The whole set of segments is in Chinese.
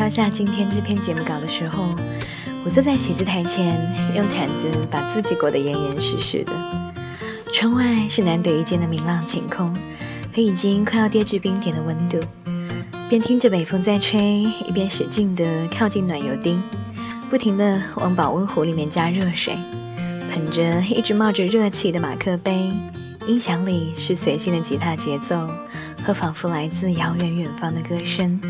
敲下今天这篇节目稿的时候，我坐在写字台前，用毯子把自己裹得严严实实的。窗外是难得一见的明朗晴空，和已经快要跌至冰点的温度。边听着北风在吹，一边使劲地靠近暖油钉，不停地往保温壶里面加热水，捧着一直冒着热气的马克杯，音响里是随性的吉他节奏和仿佛来自遥远远方的歌声。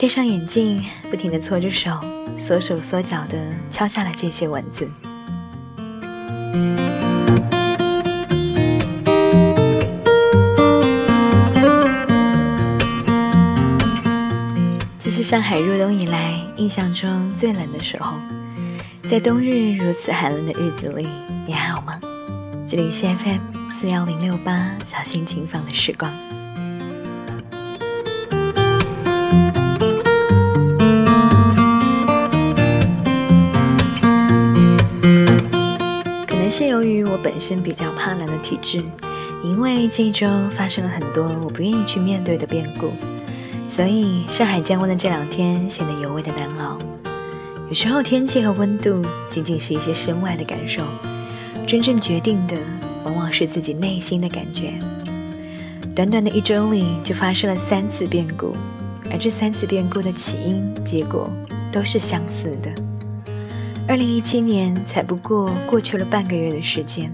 戴上眼镜，不停地搓着手，缩手缩脚地敲下了这些文字。这是上海入冬以来，印象中最冷的时候，在冬日如此寒冷的日子里，你还好吗？这里是 FM 四幺零六八，小心情放的时光。本身比较怕冷的体质，因为这一周发生了很多我不愿意去面对的变故。所以，上海降温的这两天显得尤为的难熬。有时候，天气和温度仅仅是一些身外的感受，真正决定的往往是自己内心的感觉。短短的一周里，就发生了三次变故，而这三次变故的起因、结果都是相似的。二零一七年才不过过去了半个月的时间，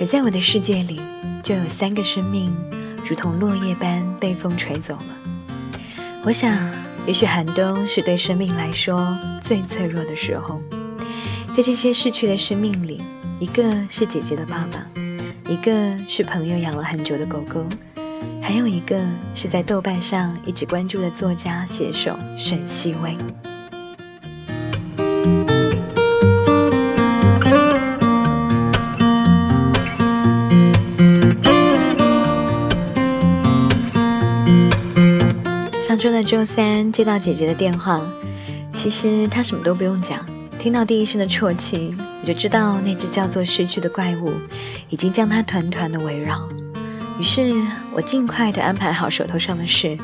而在我的世界里，就有三个生命如同落叶般被风吹走了。我想，也许寒冬是对生命来说最脆弱的时候。在这些逝去的生命里，一个是姐姐的爸爸，一个是朋友养了很久的狗狗，还有一个是在豆瓣上一直关注的作家写手沈西薇。周三接到姐姐的电话，其实她什么都不用讲，听到第一声的啜泣，我就知道那只叫做失去的怪物已经将她团团的围绕。于是我尽快的安排好手头上的事，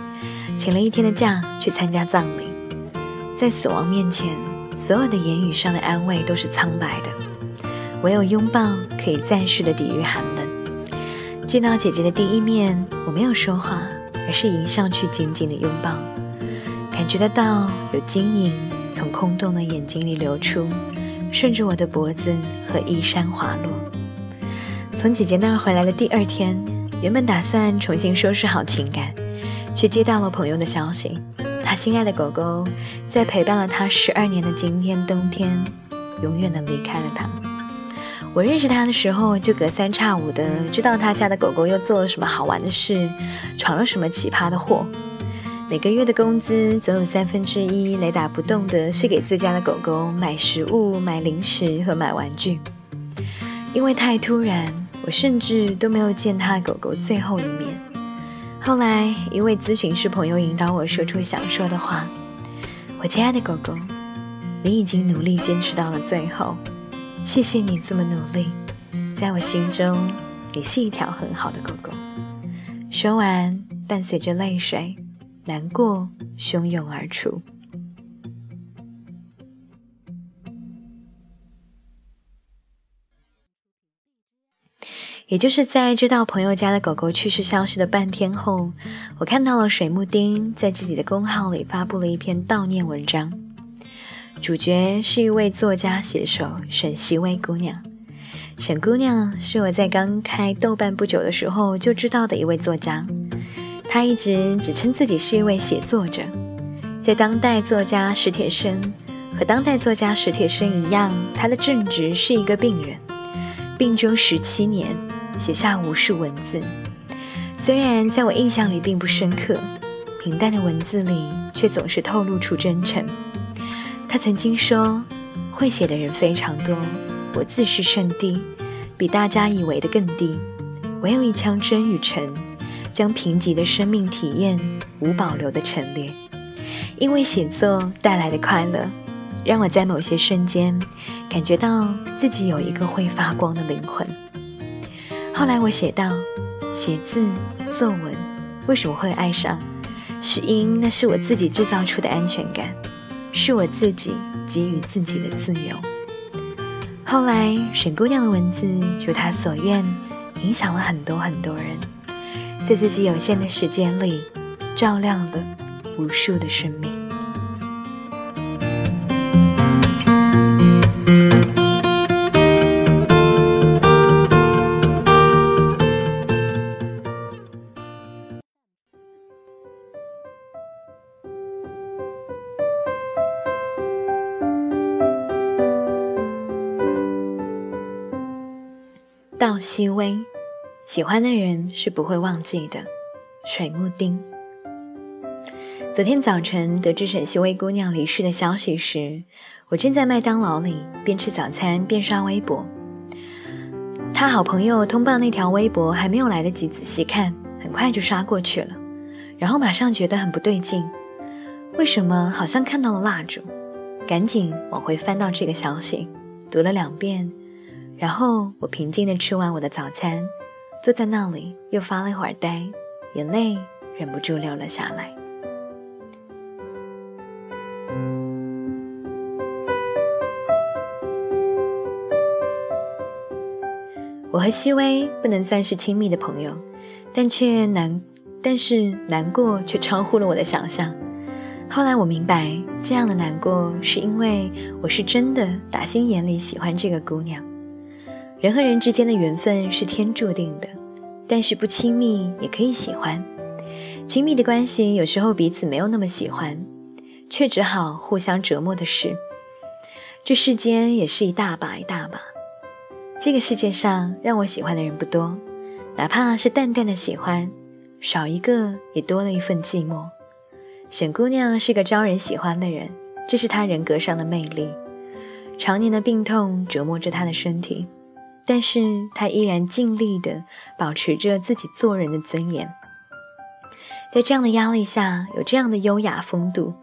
请了一天的假去参加葬礼。在死亡面前，所有的言语上的安慰都是苍白的，唯有拥抱可以暂时的抵御寒冷。见到姐姐的第一面，我没有说话。而是迎上去，紧紧的拥抱，感觉得到有晶莹从空洞的眼睛里流出，顺着我的脖子和衣衫滑落。从姐姐那儿回来的第二天，原本打算重新收拾好情感，却接到了朋友的消息：他心爱的狗狗，在陪伴了他十二年的今天冬天，永远的离开了他。我认识他的时候，就隔三差五的知道他家的狗狗又做了什么好玩的事，闯了什么奇葩的祸。每个月的工资总有三分之一雷打不动的是给自家的狗狗买食物、买零食和买玩具。因为太突然，我甚至都没有见他狗狗最后一面。后来，一位咨询师朋友引导我说出想说的话：“我亲爱的狗狗，你已经努力坚持到了最后。”谢谢你这么努力，在我心中，你是一条很好的狗狗。说完，伴随着泪水，难过汹涌而出。也就是在知道朋友家的狗狗去世消息的半天后，我看到了水木丁在自己的公号里发布了一篇悼念文章。主角是一位作家写手沈西薇姑娘。沈姑娘是我在刚开豆瓣不久的时候就知道的一位作家。她一直只称自己是一位写作者。在当代作家史铁生和当代作家史铁生一样，他的正职是一个病人，病中十七年，写下无数文字。虽然在我印象里并不深刻，平淡的文字里却总是透露出真诚。他曾经说：“会写的人非常多，我自视甚低，比大家以为的更低。唯有一腔真与诚，将贫瘠的生命体验无保留的陈列。因为写作带来的快乐，让我在某些瞬间感觉到自己有一个会发光的灵魂。”后来我写道：“写字作文，为什么会爱上？是因那是我自己制造出的安全感，是我自己给予自己的自由。后来，沈姑娘的文字如她所愿，影响了很多很多人，在自己有限的时间里，照亮了无数的生命。喜欢的人是不会忘记的。水木丁。昨天早晨得知沈西薇姑娘离世的消息时，我正在麦当劳里边吃早餐边刷微博。他好朋友通报那条微博还没有来得及仔细看，很快就刷过去了，然后马上觉得很不对劲，为什么好像看到了蜡烛？赶紧往回翻到这个消息，读了两遍。然后我平静地吃完我的早餐，坐在那里又发了一会儿呆，眼泪忍不住流了下来。我和西薇不能算是亲密的朋友，但却难，但是难过却超乎了我的想象。后来我明白，这样的难过是因为我是真的打心眼里喜欢这个姑娘。人和人之间的缘分是天注定的，但是不亲密也可以喜欢。亲密的关系有时候彼此没有那么喜欢，却只好互相折磨的事。这世间也是一大把一大把。这个世界上让我喜欢的人不多，哪怕是淡淡的喜欢，少一个也多了一份寂寞。沈姑娘是个招人喜欢的人，这是她人格上的魅力。常年的病痛折磨着她的身体。但是他依然尽力地保持着自己做人的尊严，在这样的压力下，有这样的优雅风度。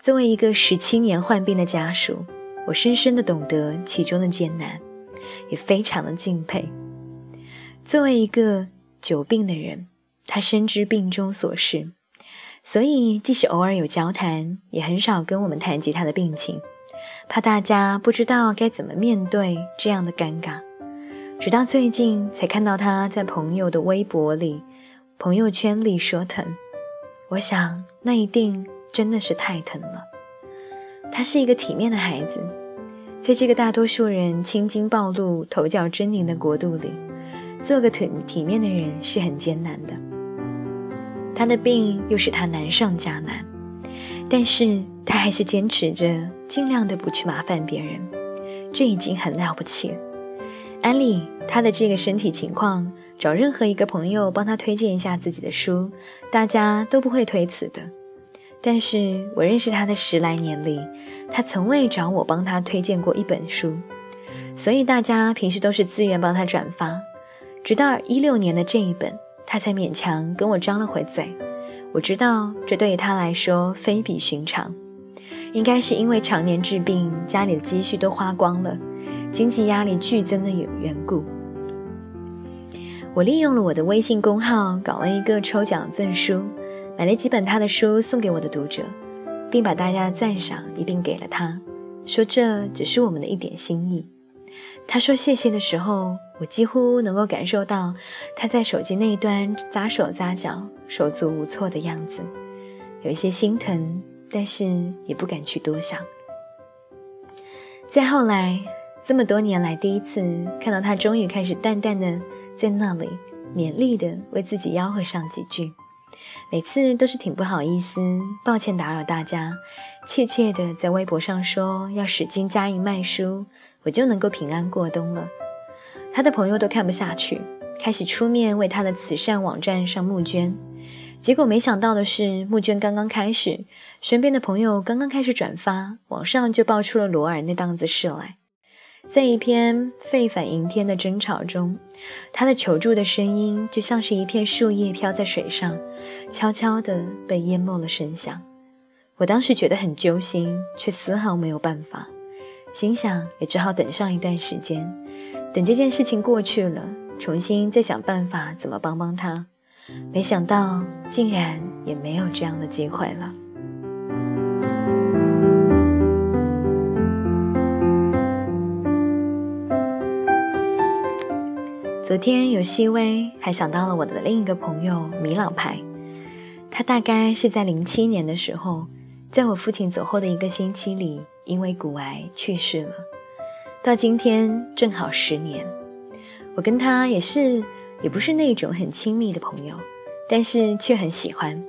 作为一个十七年患病的家属，我深深地懂得其中的艰难，也非常的敬佩。作为一个久病的人，他深知病中琐事，所以即使偶尔有交谈，也很少跟我们谈及他的病情，怕大家不知道该怎么面对这样的尴尬。直到最近才看到他在朋友的微博里、朋友圈里说疼，我想那一定真的是太疼了。他是一个体面的孩子，在这个大多数人青筋暴露、头角狰狞的国度里，做个体体面的人是很艰难的。他的病又使他难上加难，但是他还是坚持着，尽量的不去麻烦别人，这已经很了不起了。安利他的这个身体情况，找任何一个朋友帮他推荐一下自己的书，大家都不会推辞的。但是我认识他的十来年里，他从未找我帮他推荐过一本书，所以大家平时都是自愿帮他转发。直到一六年的这一本，他才勉强跟我张了回嘴。我知道这对于他来说非比寻常，应该是因为常年治病，家里的积蓄都花光了。经济压力剧增的有缘故，我利用了我的微信公号搞了一个抽奖赠书，买了几本他的书送给我的读者，并把大家的赞赏一并给了他，说这只是我们的一点心意。他说谢谢的时候，我几乎能够感受到他在手机那一端咂手咂脚、手足无措的样子，有一些心疼，但是也不敢去多想。再后来。这么多年来，第一次看到他，终于开始淡淡的在那里勉励的为自己吆喝上几句。每次都是挺不好意思，抱歉打扰大家，怯怯的在微博上说要使劲加印卖书，我就能够平安过冬了。他的朋友都看不下去，开始出面为他的慈善网站上募捐。结果没想到的是，募捐刚刚开始，身边的朋友刚刚开始转发，网上就爆出了罗尔那档子事来。在一片沸反盈天的争吵中，他的求助的声音就像是一片树叶飘在水上，悄悄地被淹没了声响。我当时觉得很揪心，却丝毫没有办法，心想也只好等上一段时间，等这件事情过去了，重新再想办法怎么帮帮他。没想到竟然也没有这样的机会了。昨天有细微，还想到了我的另一个朋友米老牌，他大概是在零七年的时候，在我父亲走后的一个星期里，因为骨癌去世了。到今天正好十年，我跟他也是，也不是那种很亲密的朋友，但是却很喜欢。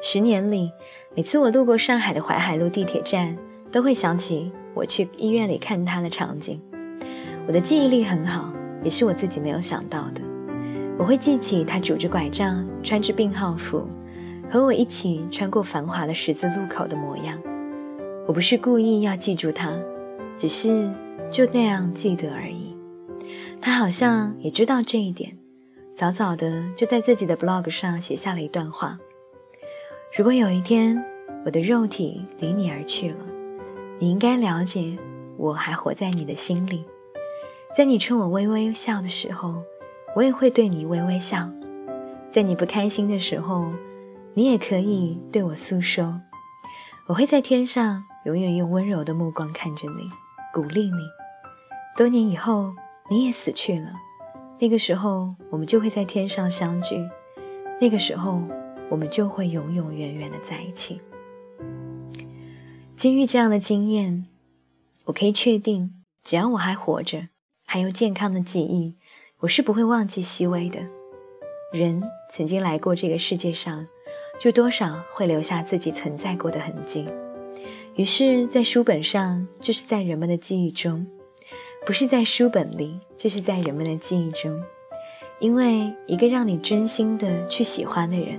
十年里，每次我路过上海的淮海路地铁站，都会想起我去医院里看他的场景。我的记忆力很好。也是我自己没有想到的。我会记起他拄着拐杖，穿着病号服，和我一起穿过繁华的十字路口的模样。我不是故意要记住他，只是就那样记得而已。他好像也知道这一点，早早的就在自己的 blog 上写下了一段话：如果有一天我的肉体离你而去了，你应该了解，我还活在你的心里。在你冲我微微笑的时候，我也会对你微微笑；在你不开心的时候，你也可以对我诉说。我会在天上永远用温柔的目光看着你，鼓励你。多年以后，你也死去了，那个时候我们就会在天上相聚，那个时候我们就会永永远远的在一起。经历这样的经验，我可以确定，只要我还活着。还有健康的记忆，我是不会忘记细微的。人曾经来过这个世界上，就多少会留下自己存在过的痕迹。于是，在书本上，就是在人们的记忆中；不是在书本里，就是在人们的记忆中。因为一个让你真心的去喜欢的人，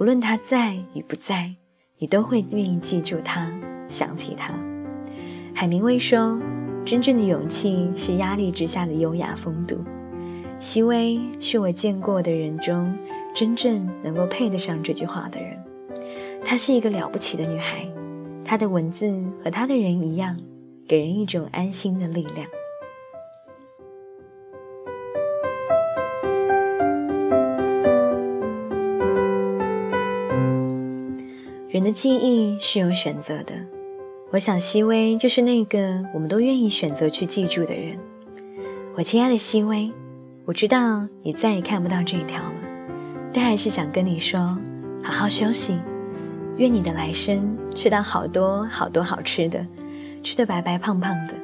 无论他在与不在，你都会愿意记住他，想起他。海明威说。真正的勇气是压力之下的优雅风度。席薇是我见过的人中真正能够配得上这句话的人。她是一个了不起的女孩，她的文字和她的人一样，给人一种安心的力量。人的记忆是有选择的。我想，熹微就是那个我们都愿意选择去记住的人。我亲爱的熹微，我知道你再也看不到这一条了，但还是想跟你说，好好休息。愿你的来生吃到好多好多好吃的，吃得白白胖胖的，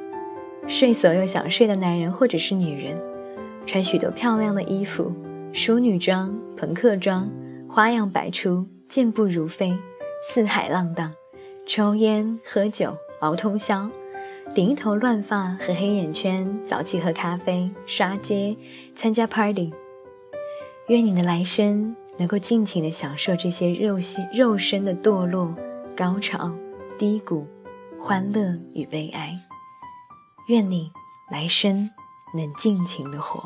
睡所有想睡的男人或者是女人，穿许多漂亮的衣服，淑女装、朋克装，花样百出，健步如飞，四海浪荡。抽烟、喝酒、熬通宵，顶一头乱发和黑眼圈，早起喝咖啡、刷街、参加 party。愿你的来生能够尽情的享受这些肉心肉身的堕落、高潮、低谷、欢乐与悲哀。愿你来生能尽情的活。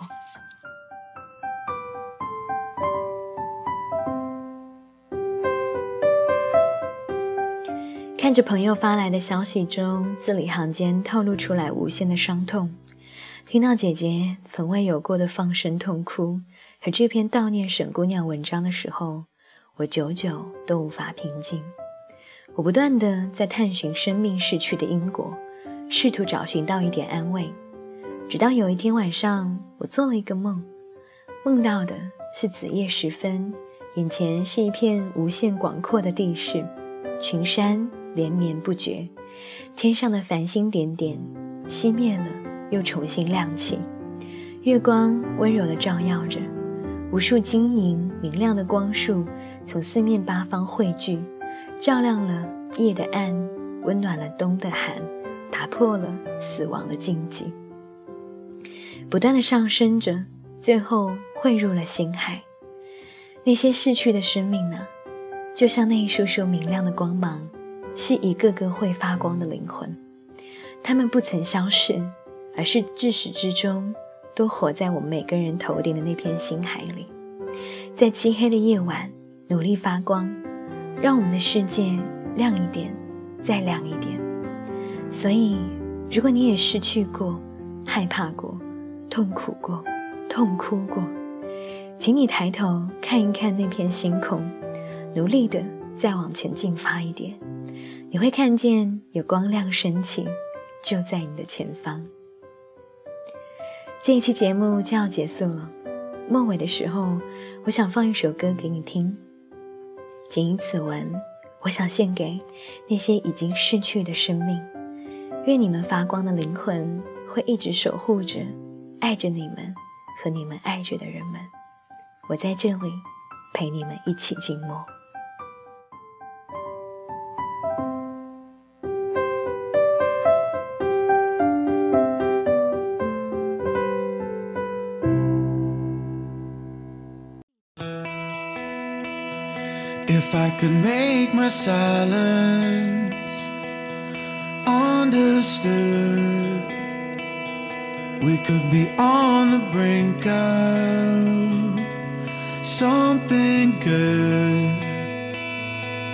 看着朋友发来的消息中，字里行间透露出来无限的伤痛。听到姐姐从未有过的放声痛哭和这篇悼念沈姑娘文章的时候，我久久都无法平静。我不断的在探寻生命逝去的因果，试图找寻到一点安慰。直到有一天晚上，我做了一个梦，梦到的是子夜时分，眼前是一片无限广阔的地势，群山。连绵不绝，天上的繁星点点，熄灭了又重新亮起。月光温柔地照耀着，无数晶莹明亮的光束从四面八方汇聚，照亮了夜的暗，温暖了冬的寒，打破了死亡的禁忌，不断的上升着，最后汇入了星海。那些逝去的生命呢，就像那一束束明亮的光芒。是一个个会发光的灵魂，他们不曾消逝，而是至始至终都活在我们每个人头顶的那片星海里，在漆黑的夜晚努力发光，让我们的世界亮一点，再亮一点。所以，如果你也失去过、害怕过、痛苦过、痛哭过，请你抬头看一看那片星空，努力的再往前进发一点，你会看见有光亮升起，就在你的前方。这一期节目就要结束了，末尾的时候，我想放一首歌给你听。仅以此文，我想献给那些已经逝去的生命，愿你们发光的灵魂会一直守护着、爱着你们和你们爱着的人们。我在这里，陪你们一起静默。If I could make my silence understood, we could be on the brink of something good.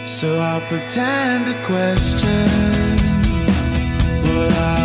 So I'll pretend to question what I